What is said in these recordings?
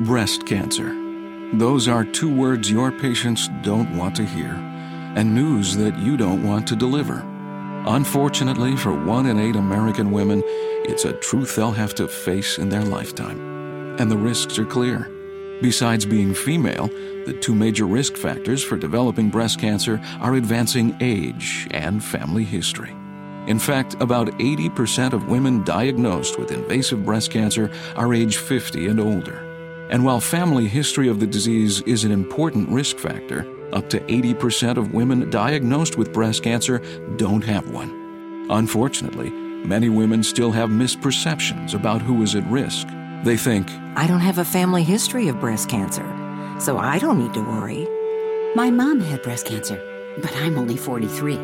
Breast cancer. Those are two words your patients don't want to hear, and news that you don't want to deliver. Unfortunately, for one in eight American women, it's a truth they'll have to face in their lifetime. And the risks are clear. Besides being female, the two major risk factors for developing breast cancer are advancing age and family history. In fact, about 80% of women diagnosed with invasive breast cancer are age 50 and older. And while family history of the disease is an important risk factor, up to 80% of women diagnosed with breast cancer don't have one. Unfortunately, many women still have misperceptions about who is at risk. They think, I don't have a family history of breast cancer, so I don't need to worry. My mom had breast cancer, but I'm only 43.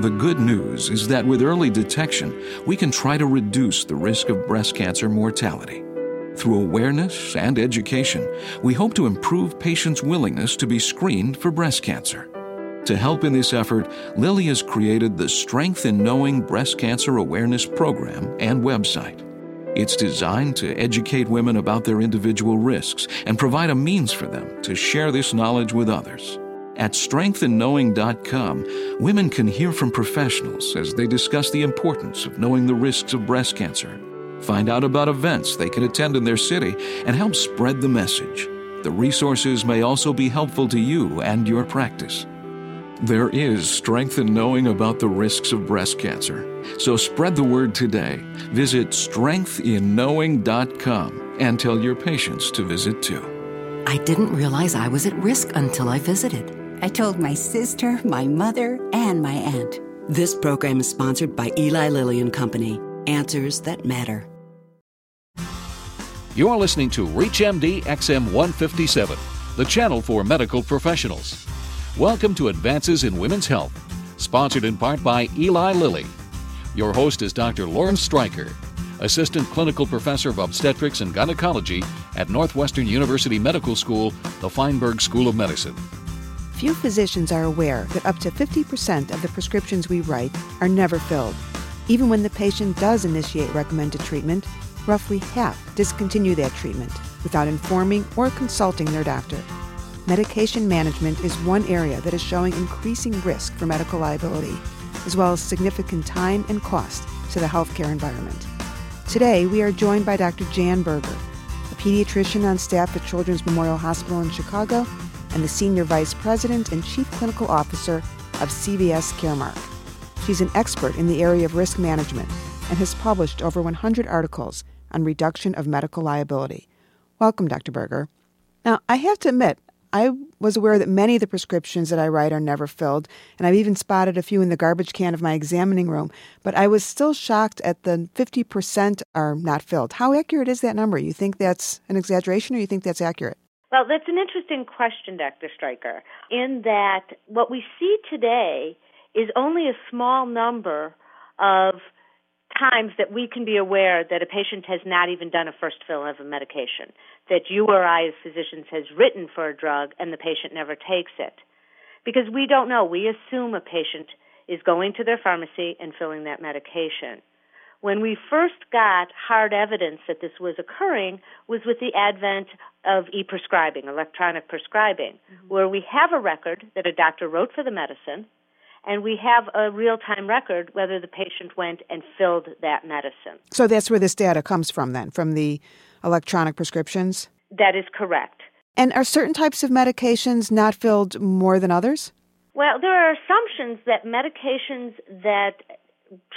The good news is that with early detection, we can try to reduce the risk of breast cancer mortality. Through awareness and education, we hope to improve patients' willingness to be screened for breast cancer. To help in this effort, Lilly has created the Strength in Knowing Breast Cancer Awareness Program and website. It's designed to educate women about their individual risks and provide a means for them to share this knowledge with others. At strengthinknowing.com, women can hear from professionals as they discuss the importance of knowing the risks of breast cancer Find out about events they can attend in their city and help spread the message. The resources may also be helpful to you and your practice. There is strength in knowing about the risks of breast cancer. So spread the word today. Visit strengthinknowing.com and tell your patients to visit too. I didn't realize I was at risk until I visited. I told my sister, my mother, and my aunt. This program is sponsored by Eli Lilly and Company. Answers that matter. You're listening to ReachMD XM 157, the channel for medical professionals. Welcome to Advances in Women's Health, sponsored in part by Eli Lilly. Your host is Dr. Lauren Streicher, Assistant Clinical Professor of Obstetrics and Gynecology at Northwestern University Medical School, the Feinberg School of Medicine. Few physicians are aware that up to 50% of the prescriptions we write are never filled. Even when the patient does initiate recommended treatment, roughly half discontinue that treatment without informing or consulting their doctor. Medication management is one area that is showing increasing risk for medical liability, as well as significant time and cost to the healthcare environment. Today, we are joined by Dr. Jan Berger, a pediatrician on staff at Children's Memorial Hospital in Chicago and the Senior Vice President and Chief Clinical Officer of CVS Caremark. She's an expert in the area of risk management and has published over 100 articles on reduction of medical liability. Welcome, Dr. Berger. Now, I have to admit, I was aware that many of the prescriptions that I write are never filled, and I've even spotted a few in the garbage can of my examining room, but I was still shocked at the 50% are not filled. How accurate is that number? You think that's an exaggeration or you think that's accurate? Well, that's an interesting question, Dr. Streicher, in that what we see today is only a small number of times that we can be aware that a patient has not even done a first fill of a medication, that you or I as physicians has written for a drug and the patient never takes it. Because we don't know. We assume a patient is going to their pharmacy and filling that medication. When we first got hard evidence that this was occurring was with the advent of e-prescribing, electronic prescribing, mm-hmm. where we have a record that a doctor wrote for the medicine and we have a real time record whether the patient went and filled that medicine. So that's where this data comes from, then, from the electronic prescriptions? That is correct. And are certain types of medications not filled more than others? Well, there are assumptions that medications that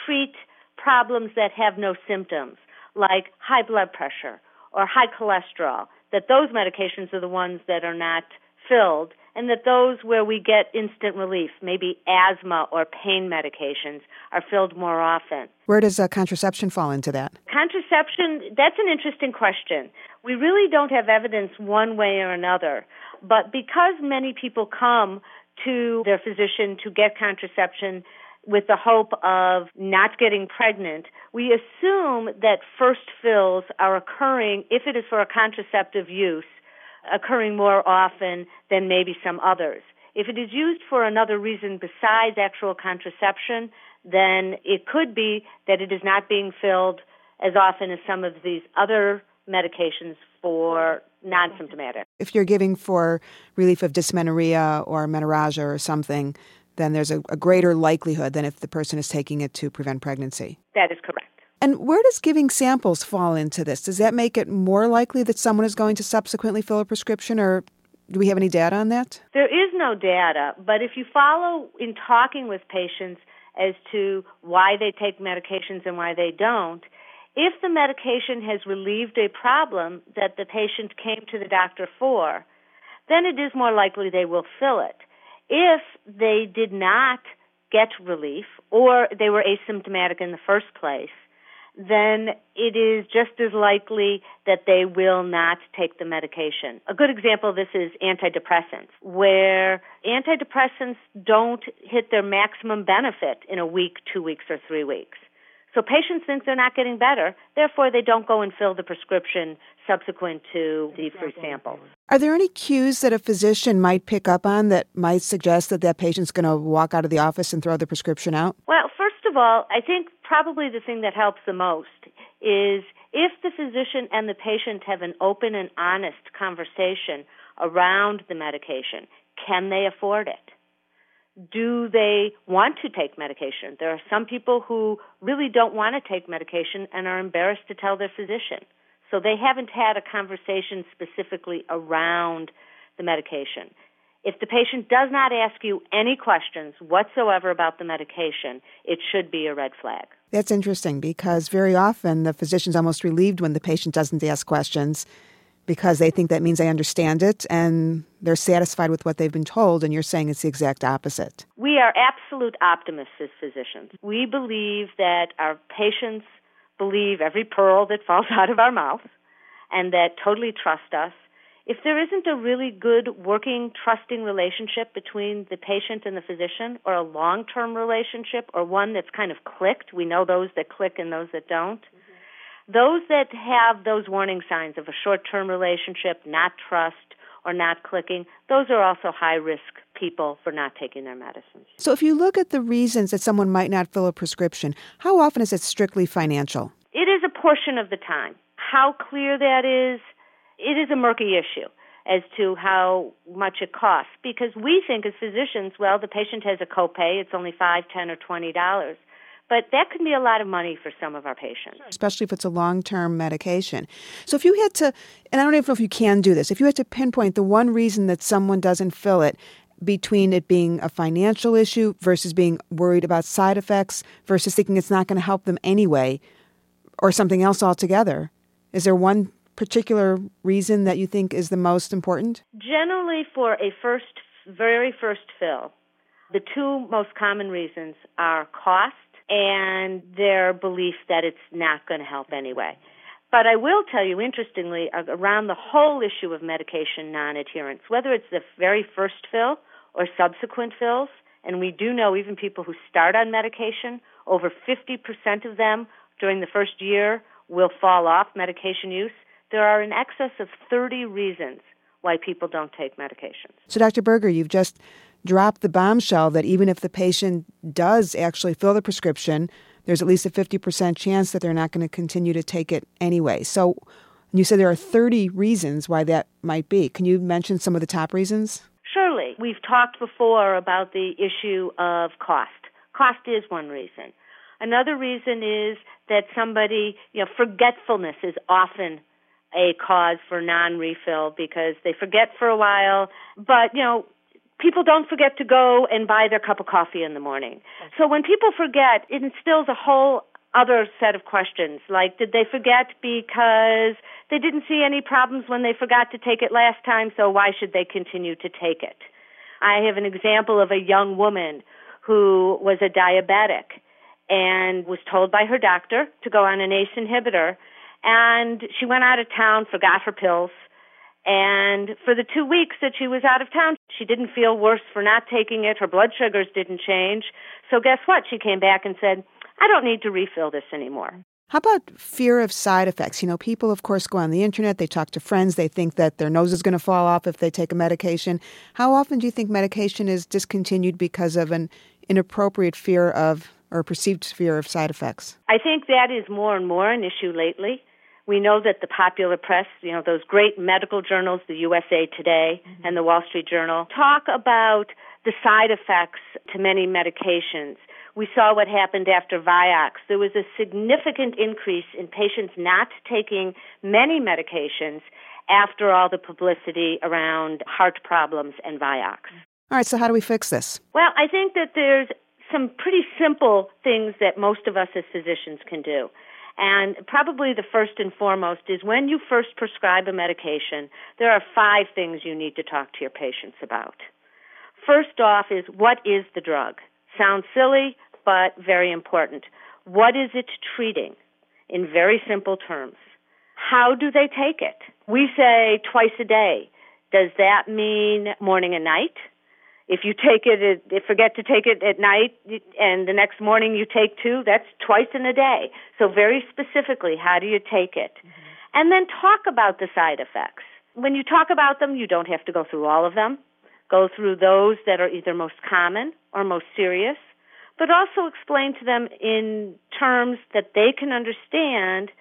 treat problems that have no symptoms, like high blood pressure or high cholesterol, that those medications are the ones that are not filled and that those where we get instant relief, maybe asthma or pain medications, are filled more often. Where does uh, contraception fall into that? Contraception, that's an interesting question. We really don't have evidence one way or another, but because many people come to their physician to get contraception with the hope of not getting pregnant, we assume that first fills are occurring if it is for a contraceptive use occurring more often than maybe some others. If it is used for another reason besides actual contraception, then it could be that it is not being filled as often as some of these other medications for non symptomatic. If you're giving for relief of dysmenorrhea or menorrhagia or something, then there's a, a greater likelihood than if the person is taking it to prevent pregnancy. That is correct. And where does giving samples fall into this? Does that make it more likely that someone is going to subsequently fill a prescription, or do we have any data on that? There is no data, but if you follow in talking with patients as to why they take medications and why they don't, if the medication has relieved a problem that the patient came to the doctor for, then it is more likely they will fill it. If they did not get relief or they were asymptomatic in the first place, then it is just as likely that they will not take the medication. A good example of this is antidepressants, where antidepressants don't hit their maximum benefit in a week, two weeks, or three weeks. So patients think they're not getting better, therefore they don't go and fill the prescription subsequent to the free samples. Are there any cues that a physician might pick up on that might suggest that that patient's going to walk out of the office and throw the prescription out? Well, first of all, I think probably the thing that helps the most is if the physician and the patient have an open and honest conversation around the medication. Can they afford it? do they want to take medication? There are some people who really don't want to take medication and are embarrassed to tell their physician. So they haven't had a conversation specifically around the medication. If the patient does not ask you any questions whatsoever about the medication, it should be a red flag. That's interesting because very often the physician's almost relieved when the patient doesn't ask questions because they think that means they understand it and they're satisfied with what they've been told, and you're saying it's the exact opposite. We are absolute optimists as physicians. We believe that our patients believe every pearl that falls out of our mouth and that totally trust us. If there isn't a really good working, trusting relationship between the patient and the physician, or a long term relationship, or one that's kind of clicked, we know those that click and those that don't. Mm-hmm those that have those warning signs of a short term relationship, not trust, or not clicking, those are also high risk people for not taking their medicines. So, if you look at the reasons that someone might not fill a prescription, how often is it strictly financial? It is a portion of the time. How clear that is, it is a murky issue as to how much it costs because we think as physicians, well, the patient has a copay, it's only five, ten, or twenty dollars. But that could be a lot of money for some of our patients. Especially if it's a long term medication. So if you had to, and I don't even know if you can do this, if you had to pinpoint the one reason that someone doesn't fill it, between it being a financial issue versus being worried about side effects versus thinking it's not going to help them anyway or something else altogether? Is there one particular reason that you think is the most important? Generally, for a first, very first fill, the two most common reasons are cost and their belief that it's not going to help anyway. But I will tell you, interestingly, around the whole issue of medication non adherence, whether it's the very first fill or subsequent fills, and we do know even people who start on medication, over 50% of them during the first year will fall off medication use. There are in excess of 30 reasons why people don't take medications. So, Dr. Berger, you've just dropped the bombshell that even if the patient does actually fill the prescription, there's at least a 50% chance that they're not going to continue to take it anyway. So you said there are 30 reasons why that might be. Can you mention some of the top reasons? Surely. We've talked before about the issue of cost. Cost is one reason. Another reason is that somebody, you know, forgetfulness is often a cause for non-refill because they forget for a while, but you know, people don't forget to go and buy their cup of coffee in the morning. So when people forget, it instills a whole other set of questions. Like did they forget because they didn't see any problems when they forgot to take it last time so why should they continue to take it? I have an example of a young woman who was a diabetic and was told by her doctor to go on an ACE inhibitor and she went out of town forgot her pills and for the two weeks that she was out of town, she didn't feel worse for not taking it. Her blood sugars didn't change. So guess what? She came back and said, I don't need to refill this anymore. How about fear of side effects? You know, people, of course, go on the internet, they talk to friends, they think that their nose is going to fall off if they take a medication. How often do you think medication is discontinued because of an inappropriate fear of or perceived fear of side effects? I think that is more and more an issue lately We know that the popular press, you know, those great medical journals, the USA Today mm-hmm. and the Wall Street Journal, talk about the side effects to many medications. We saw what happened after Vioxx. There was a significant increase in patients not taking many medications after all the publicity around heart problems and Vioxx. All right, so how do we fix this? Well, I think that there's some pretty simple things that most of us as physicians can do. And probably the first and foremost is when you first prescribe a medication, there are five things you need to talk to your patients about. First off is what is the drug? Sounds silly, but very important. What is it treating? In very simple terms. How do they take it? We say twice a day. Does that mean morning and night? If you take it, at, forget to take it at night, and the next morning you take two, that's twice in a day. So very specifically, how do you take it? Mm-hmm. And then talk about the side effects. When you talk about them, you don't have to go through all of them. Go through those that are either most common or most serious, but also explain to them in terms that they can understand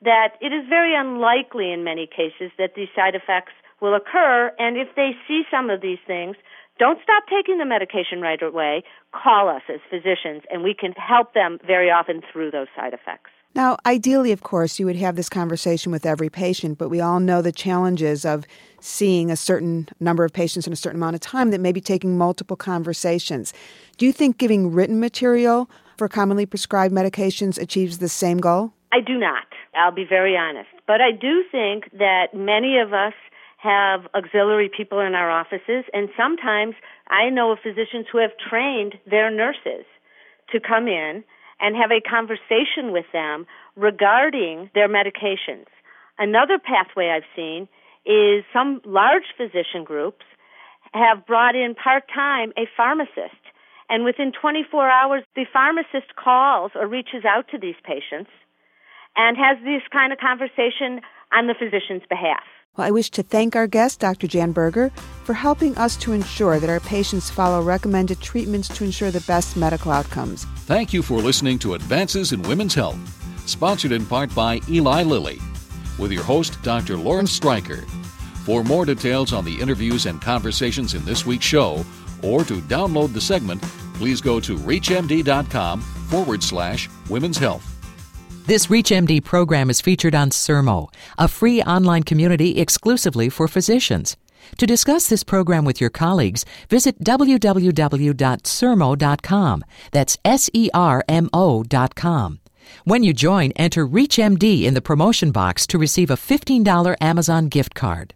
that it is very unlikely in many cases that these side effects will occur. And if they see some of these things, don't stop taking the medication right away. Call us as physicians, and we can help them very often through those side effects. Now, ideally, of course, you would have this conversation with every patient, but we all know the challenges of seeing a certain number of patients in a certain amount of time that may be taking multiple conversations. Do you think giving written material for commonly prescribed medications achieves the same goal? I do not. I'll be very honest. But I do think that many of us have auxiliary people in our offices, and sometimes I know of physicians who have trained their nurses to come in and have a conversation with them regarding their medications. Another pathway I've seen is some large physician groups have brought in part time a pharmacist. And within 24 hours, the pharmacist calls or reaches out to these patients and has this kind of conversation on the physician's behalf. Well, I wish to thank our guest, Dr. Jan Berger, for helping us to ensure that our patients follow recommended treatments to ensure the best medical outcomes. Thank you for listening to Advances in Women's Health, sponsored in part by Eli Lilly, with your host, Dr. Lauren Streicher. For more details on the interviews and conversations in this week's show, or to download the segment, please go to reachmd.com forward slash women's health. This ReachMD program is featured on Sermo, a free online community exclusively for physicians. To discuss this program with your colleagues, visit www.sermo.com. That's S E R M O.com. When you join, enter ReachMD in the promotion box to receive a $15 Amazon gift card.